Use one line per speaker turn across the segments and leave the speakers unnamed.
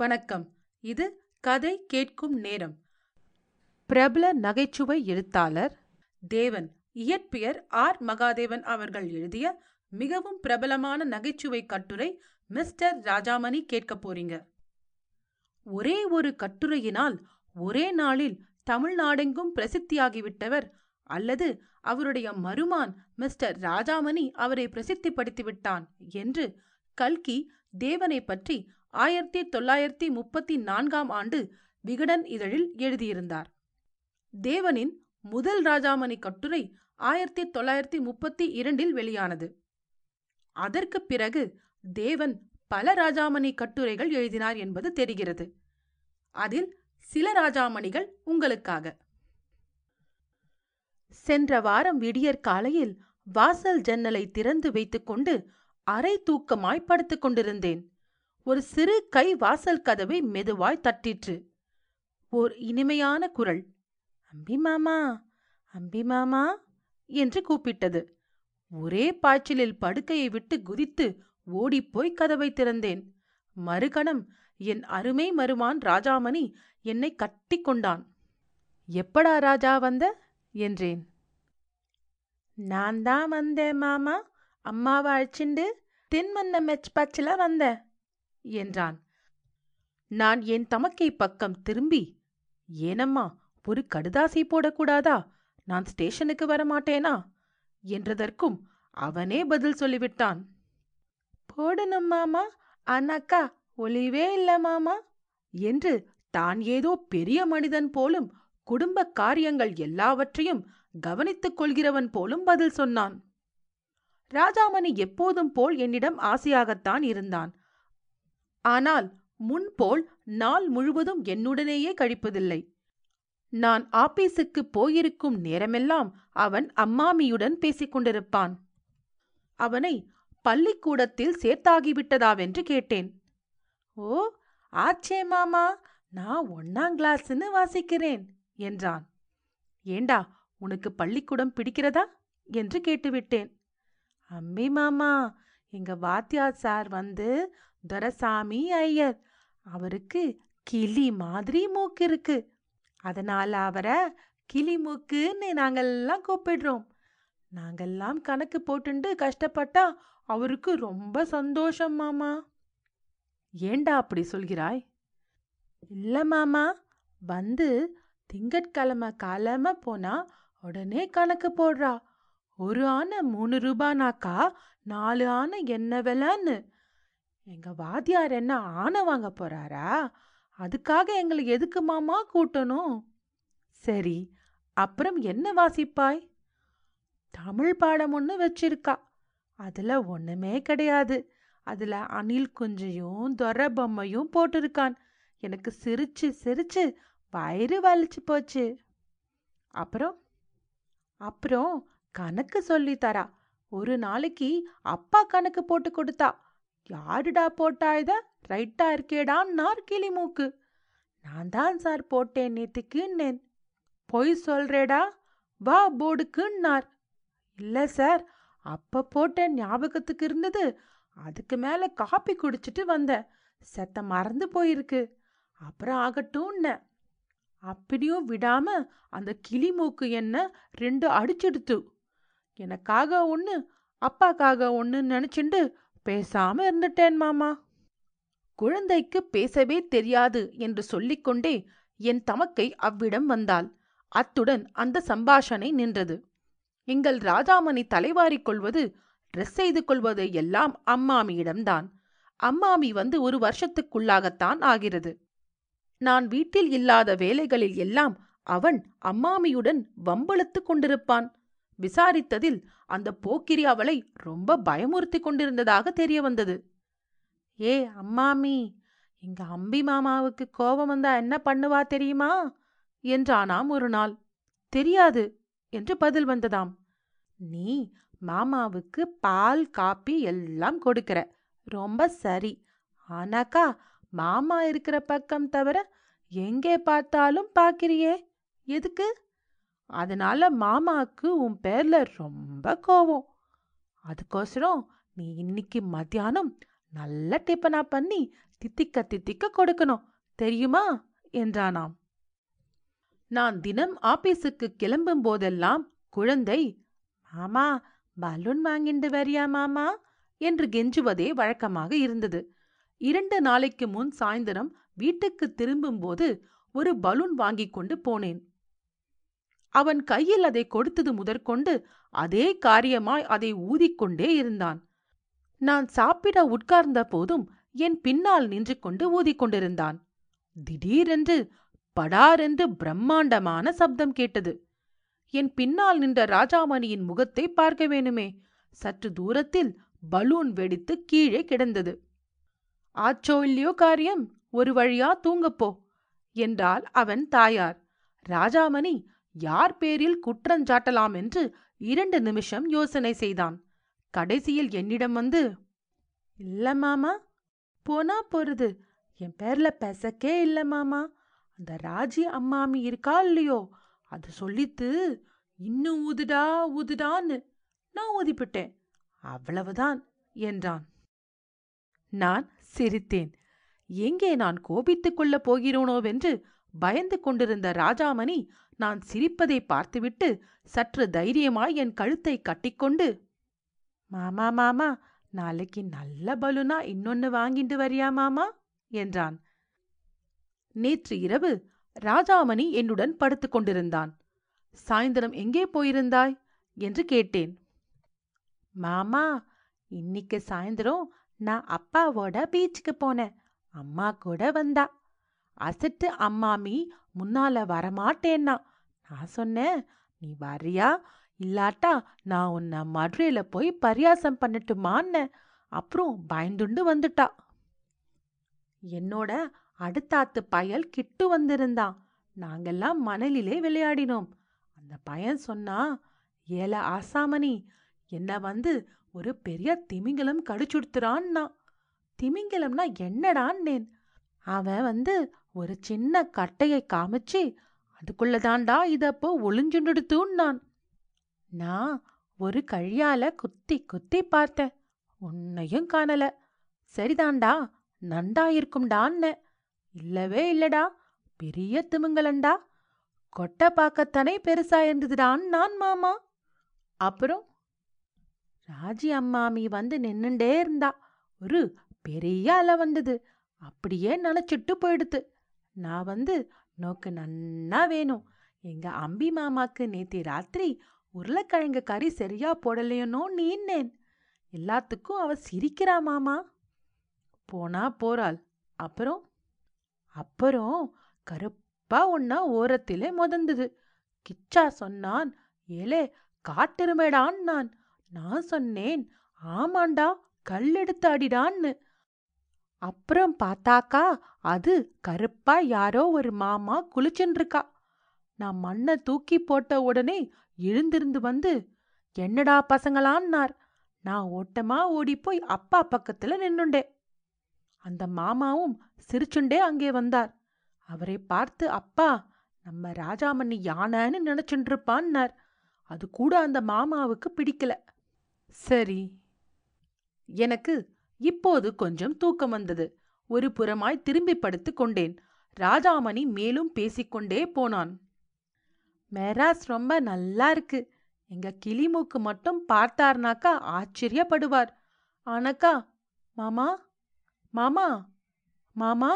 வணக்கம். இது கதை கேட்கும் நேரம். பிரபல நகைச்சுவை எழுத்தாளர் தேவன் இயற்பெயர் ஆர். மகாதேவன் அவர்கள் எழுதிய மிகவும் பிரபலமான நகைச்சுவை கட்டுரை மிஸ்டர் ராஜாமணி கேட்க போறீங்க. ஒரே ஒரு கட்டுரையினால் ஒரே நாளில் தமிழ்நாடெங்கும் பிரசித்தியாகிவிட்டவர் அல்லது அவருடைய மருமான் மிஸ்டர் ராஜாமணி அவரை பிரசித்திப்படுத்தி விட்டான் என்று கல்கி தேவனை பற்றி ஆயிரத்தி தொள்ளாயிரத்தி முப்பத்தி நான்காம் ஆண்டு விகடன் இதழில் எழுதியிருந்தார். தேவனின் முதல் ராஜாமணி கட்டுரை ஆயிரத்தி தொள்ளாயிரத்தி முப்பத்தி இரண்டில் வெளியானது. அதற்கு பிறகு தேவன் பல ராஜாமணி கட்டுரைகள் எழுதினார் என்பது தெரிகிறது. அதில் சில ராஜாமணிகள் உங்களுக்காக. சென்ற வாரம் விடியற் காலையில் வாசல் ஜன்னலை திறந்து வைத்துக்கொண்டு அரை தூக்கமாய் படுத்துக் கொண்டிருந்தேன். ஒரு சிறு கை வாசல் கதவை மெதுவாய் தட்டிற்று. ஓர் இனிமையான குரல். அம்பி மாமா அம்பி மாமா என்று கூப்பிட்டது. ஒரே பாய்ச்சலில் படுக்கையை விட்டு குதித்து ஓடிப்போய் கதவை திறந்தேன். மறுகணம் என் அருமை மருமான் ராஜாமணி என்னை கட்டி கொண்டான். எப்படா ராஜா வந்த? என்றேன். நான் தான் வந்தேன் மாமா. அம்மாவை அழைச்சிண்டு தின்மன்ன மெச் பச்சில வந்தேன். என்றான். நான் என் தமக்கை பக்கம் திரும்பி ஏனம்மா ஒரு கடுதாசி போடக்கூடாதா? நான் ஸ்டேஷனுக்கு வரமாட்டேனா? என்றதற்கும் அவனே பதில் சொல்லிவிட்டான். போடணும் மாமா. ஆனாக்கா ஒளிவே இல்ல மாமா என்று தான் ஏதோ பெரிய மனிதன் போலும் குடும்ப காரியங்கள் எல்லாவற்றையும் கவனித்துக் கொள்கிறவன் போலும் பதில் சொன்னான். ராஜாமணி எப்போதும் போல் என்னிடம் ஆசையாகத்தான் இருந்தான். ஆனால் முன்போல் நாள் முழுவதும் என்னுடனேயே கழிப்பதில்லை. நான் ஆபீஸுக்கு போயிருக்கும் நேரமெல்லாம் அவன் அம்மாமியுடன் பேசிக்கொண்டிருப்பான் அவனை பள்ளிக்கூடத்தில் சேர்த்தாகிவிட்டதாவென்று கேட்டேன். ஓ ஆச்சே மாமா நான் ஒன்னாம் கிளாஸ்னு வாசிக்கிறேன் என்றான். ஏண்டா உனக்கு பள்ளிக்கூடம் பிடிக்கிறதா? என்று கேட்டுவிட்டேன். அம்மி மாமா எங்க வாத்தியார் சார் வந்து துரசாமி ஐயர். அவருக்கு கிளி மாதிரி மூக்கு இருக்கு அதனால அவரை கிளி மூக்குன்னு நாங்கெல்லாம் கூப்பிடுறோம். நாங்கெல்லாம் கணக்கு போட்டுண்டு கஷ்டப்பட்டா அவருக்கு ரொம்ப சந்தோஷம் மாமா. ஏண்டா அப்படி சொல்கிறாய்? இல்லை மாமா. வந்து திங்கட்கிழமை காலம போனா உடனே கணக்கு போடுறா. ஒரு ஆனை மூணு ரூபானாக்கா நாலு ஆனை என்ன விலைன்னு. எங்கள் வாத்தியார் என்ன ஆனை வாங்க போகிறாரா அதுக்காக எங்களை எதுக்கு மாமா கூட்டணும்? சரி அப்புறம் என்ன வாசிப்பாய்? தமிழ் பாடம் ஒன்று வச்சிருக்கா. அதில் ஒன்றுமே கிடையாது. அதில் அணில் குஞ்சையும் தொர பொம்மையும் போட்டிருக்கான். எனக்கு சிரிச்சு சிரிச்சு வயிறு வலிச்சு போச்சு. அப்புறம்? அப்புறம் கணக்கு சொல்லித்தரா ஒரு நாளைக்கு அப்பா கணக்கு போட்டு கொடுத்தா. யாருடா போட்டா இத? ரைட்டா இருக்கேடான்னார் கிளி மூக்கு. நான் தான் சார் போட்டேன் நேத்துக்குன்னேன் பொய் சொல்றேடா வா போர்டுக்குன்னார் இல்ல சார் அப்ப போட்ட ஞாபகத்துக்கு இருந்தது. அதுக்கு மேல காப்பி குடிச்சிட்டு வந்தேன் செத்த மறந்து போயிருக்கு. அப்புறம் ஆகட்டும்ன. அப்படியும் விடாம அந்த கிளி மூக்கு என்ன ரெண்டு அடிச்செடுத்து. எனக்காக ஒன்று அப்பாக்காக ஒன்று நினச்சிண்டு பேசாம இருந்துட்டேன் மாமா. குழந்தைக்கு பேசவே தெரியாது என்று சொல்லிக்கொண்டே என் தமக்கை அவ்விடம் வந்தாள். அத்துடன் அந்த சம்பாஷணை நின்றது. எங்கள் ராஜாமணி தலைவாரிக் கொள்வது ட்ரெஸ் செய்து கொள்வது எல்லாம் அம்மாமியிடம்தான். அம்மாமி வந்து ஒரு வருஷத்துக்குள்ளாகத்தான் ஆகிறது. நான் வீட்டில் இல்லாத வேலைகளில் எல்லாம் அவன் அம்மாமியுடன் வம்பளுத்துக் கொண்டிருப்பான். விசாரித்ததில் அந்த போக்கிரி அவளை ரொம்ப பயமுறுத்தி கொண்டிருந்ததாக தெரிய வந்தது. ஏ அம்மாமி எங்க அம்பி மாமாவுக்கு கோபம் வந்தா என்ன பண்ணுவா தெரியுமா? என்றானாம் ஒரு நாள். தெரியாது என்று பதில் வந்ததாம். நீ மாமாவுக்கு பால் காப்பி எல்லாம் கொடுக்கிற. ரொம்ப சரி. ஆனாக்கா மாமா இருக்கிற பக்கம் தவிர எங்கே பார்த்தாலும் பாக்கிறியே. எதுக்கு? அதனால மாமாவுக்கு உன் பேர்ல ரொம்ப கோவம். அதுக்கோசரம் நீ இன்னைக்கு மத்தியானம் நல்ல டிப்பனா பண்ணி தித்திக்க தித்திக்க கொடுக்கணும். தெரியுமா? என்றானாம். நான் தினம் ஆபீஸுக்கு கிளம்பும் போதெல்லாம் குழந்தை மாமா பலூன் வாங்கிண்டு வரியா மாமா? என்று கெஞ்சுவதே வழக்கமாக இருந்தது. இரண்டு நாளைக்கு முன் சாயந்தரம் வீட்டுக்கு திரும்பும்போது ஒரு பலூன் வாங்கி கொண்டு போனேன். அவன் கையில் அதை கொடுத்தது முதற்கொண்டு அதே காரியமாய் அதை ஊதிக்கொண்டே இருந்தான். நான் சாப்பிட உட்கார்ந்த போதும் என் பின்னால் நின்று கொண்டு ஊதிக் கொண்டிருந்தான் திடீரென்று படாரென்று பிரம்மாண்டமான சப்தம் கேட்டது. என் பின்னால் நின்ற ராஜாமணியின் முகத்தை பார்க்க வேணுமே. சற்று தூரத்தில் பலூன் வெடித்து கீழே கிடந்தது. ஆச்சோ இல்லையோ காரியம் ஒரு வழியா தூங்கப்போ என்றாள் அவன் தாயார். ராஜாமணி யார் பேரில் குற்றஞ்சாட்டலாம் என்று இரண்டு நிமிஷம் யோசனை செய்தான். கடைசியில் என்னிடம் வந்து இல்ல மாமா போனா போறது. என் பேர்ல பெசக்கே இல்ல மாமா. அந்த ராஜி அம்மாமி இருக்கா இல்லையோ? அது சொல்லித்து இன்னும் ஊதுடா ஊதுடான்னு நான் ஊதிப்பிட்டேன். அவ்வளவுதான் என்றான். நான் சிரித்தேன். எங்கே நான் கோபித்துக் கொள்ளப் போகிறோனோவென்று பயந்து கொண்டிருந்த ராஜாமணி நான் சிரிப்பதை பார்த்துவிட்டு சற்று தைரியமாய் என் கழுத்தை கட்டிக்கொண்டு மாமா மாமா நாளைக்கு நல்ல பலூனா இன்னொன்னு வாங்கிட்டு வரியா மாமா? என்றான். நேற்று இரவு ராஜாமணி என்னுடன் படுத்துக் கொண்டிருந்தான். சாயந்தரம் எங்கே போயிருந்தாய்? என்று கேட்டேன். மாமா இன்னைக்கு சாயந்தரம் நான் அப்பாவோட பீச்சுக்கு போனேன். அம்மா கூட வந்தா. அசட்டு அம்மாமி முன்னால வரமாட்டேன்னா. நான் சொன்னேன் நீ வரியா இல்லாட்டா நான் உன்னை மதுரையில போய் பரியாசம் பண்ணட்டுமான்னு. அப்புறம் பயந்துண்டு வந்துட்டா. என்னோட அடுத்தாத்து பயல் கிட்டு வந்திருந்தான். நாங்கெல்லாம் மணலிலே விளையாடினோம். அந்த பையன் சொன்னா ஏல ஆசாமணி என்ன வந்து ஒரு பெரிய திமிங்கலம் கடிச்சுடுத்துறான்னா. திமிங்கலம்னா என்னடான்னேன். அவன் வந்து ஒரு சின்ன கட்டையை காமிச்சு அதுக்குள்ளதாண்டா இதப்போ ஒளிஞ்சுண்டுடுத்துன்னான் நான். ஒரு கழியால குத்தி குத்தி பார்த்தேன். உன்னையும் காணல. சரிதாண்டா நண்டாயிருக்கும்டான்னு இல்லவே இல்லடா பெரிய திமிங்கலண்டா கொட்டை பார்க்கத்தானே பெருசா இருந்ததுடான் நான் மாமா. அப்புறம் ராஜி அம்மாமி வந்து நின்னுண்டே இருந்தா ஒரு பெரிய அலை வந்தது. அப்படியே நினைச்சிட்டு போயிடுது நான் வந்து நோக்கு நன்னா வேணும். எங்க அம்பி மாமாக்கு நேத்தி ராத்திரி உருளைக்கிழங்கு கறி சரியா போடலையோனோ நீன்னேன். எல்லாத்துக்கும் அவ சிரிக்கிறா மாமா. போனா போறாள். அப்புறம்? அப்புறம் கருப்பா ஒன்னா ஓரத்திலே மொதந்தது. கிச்சா சொன்னான் ஏலே காட்டெருமைடான் நான் நான் சொன்னேன் ஆமாண்டா கல்லெடுத்து அடிடான்னு அப்புறம் பார்த்தாக்கா அது கருப்பா யாரோ ஒரு மாமா குளிச்சுருக்கா நான் மண்ணை தூக்கி போட்ட உடனே எழுந்திருந்து வந்து என்னடா பசங்களான்னார். நான் ஓட்டமா ஓடிப்போய் அப்பா பக்கத்துல நின்னுண்டே அந்த மாமாவும் சிரிச்சுண்டே அங்கே வந்தார். அவரை பார்த்து அப்பா நம்ம ராஜாமணி யானைன்னு நினைச்சுருப்பான்னார் அது கூட அந்த மாமாவுக்கு பிடிக்கல. சரி. எனக்கு இப்போது கொஞ்சம் தூக்கம் வந்தது. ஒரு புறமாய் திரும்பி படுத்துக் கொண்டேன். ராஜாமணி மேலும் பேசிக்கொண்டே போனான். மெராஸ் ரொம்ப நல்லா இருக்கு. எங்க கிளிமூக்கு மட்டும் பார்த்தார்னாக்கா ஆச்சரியப்படுவார். ஆனாக்கா மாமா மாமா மாமா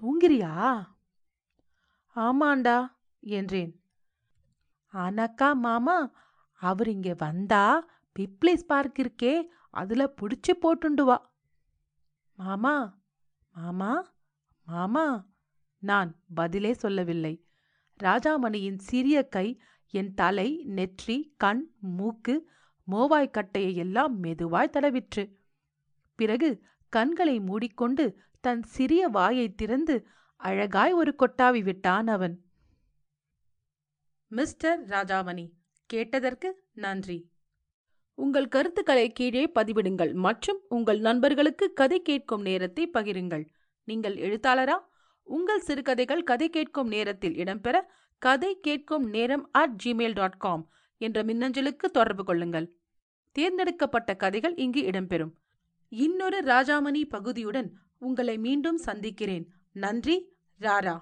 தூங்கிறியா? ஆமாண்டா என்றேன். ஆனாக்கா மாமா அவர் இங்கே வந்தா பிப்ளிஸ் பார்க் இருக்கே அதுல புடிச்சு போட்டுண்டு வா மாமா மாமா மாமா. நான் பதிலே சொல்லவில்லை. ராஜாமணியின் சிறிய கை என் தலை நெற்றி கண் மூக்கு மோவாய்க்கட்டையை எல்லாம் மெதுவாய் தடவிற்று. பிறகு கண்களை மூடிக்கொண்டு தன் சிறிய வாயை திறந்து அழகாய் ஒரு கொட்டாவி விட்டான் அவன். மிஸ்டர் ராஜாமணி கேட்டதற்கு நன்றி. உங்கள் கருத்துக்களை கீழே பதிவிடுங்கள் மற்றும் உங்கள் நண்பர்களுக்கு கதை கேட்கும் நேரத்தை பகிருங்கள். நீங்கள் எழுத்தாளரா? உங்கள் சிறுகதைகள் கதை கேட்கும் நேரத்தில் இடம்பெற கதை கேட்கும் நேரம் அட் ஜிமெயில் டாட் காம் என்ற மின்னஞ்சலுக்கு தொடர்பு கொள்ளுங்கள். தேர்ந்தெடுக்கப்பட்ட கதைகள் இங்கு இடம்பெறும். இன்னொரு ராஜாமணி பகுதியுடன் உங்களை மீண்டும் சந்திக்கிறேன். நன்றி ராரா.